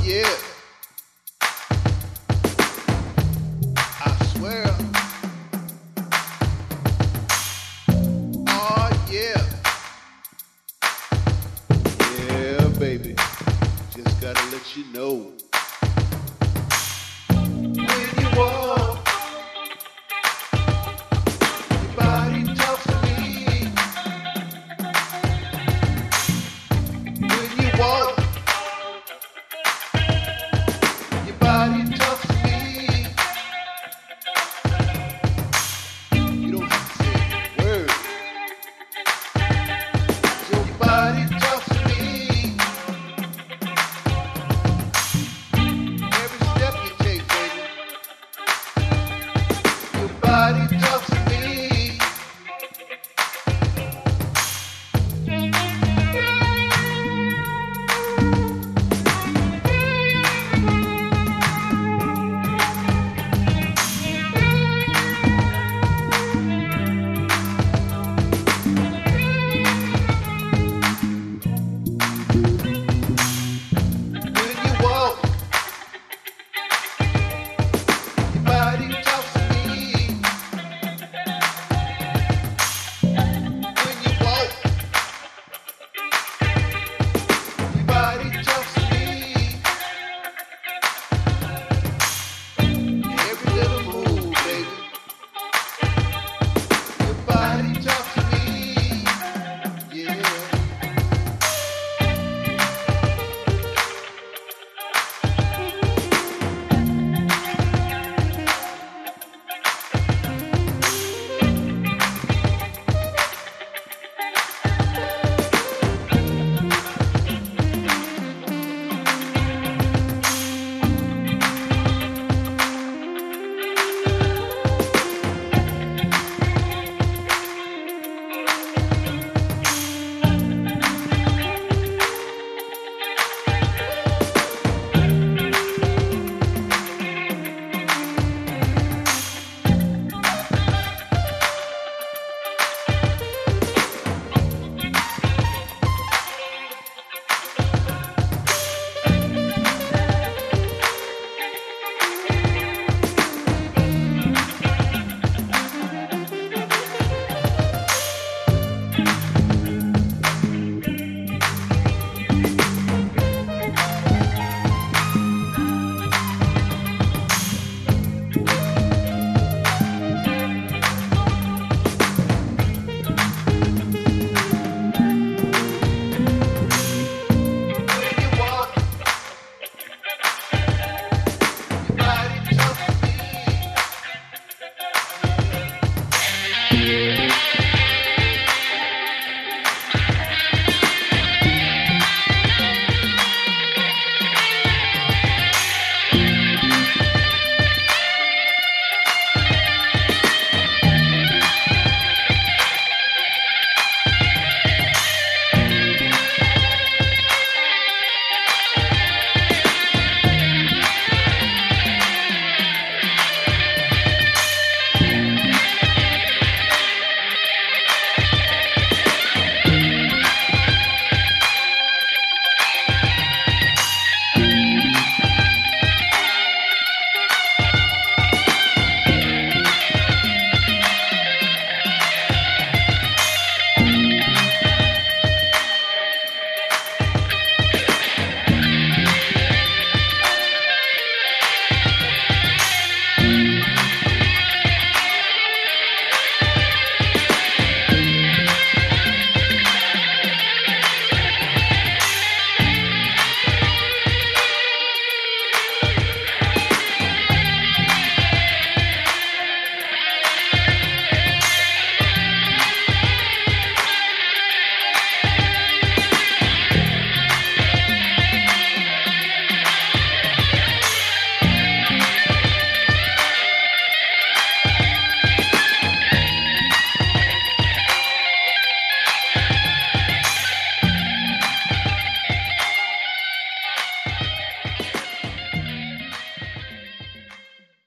yeah.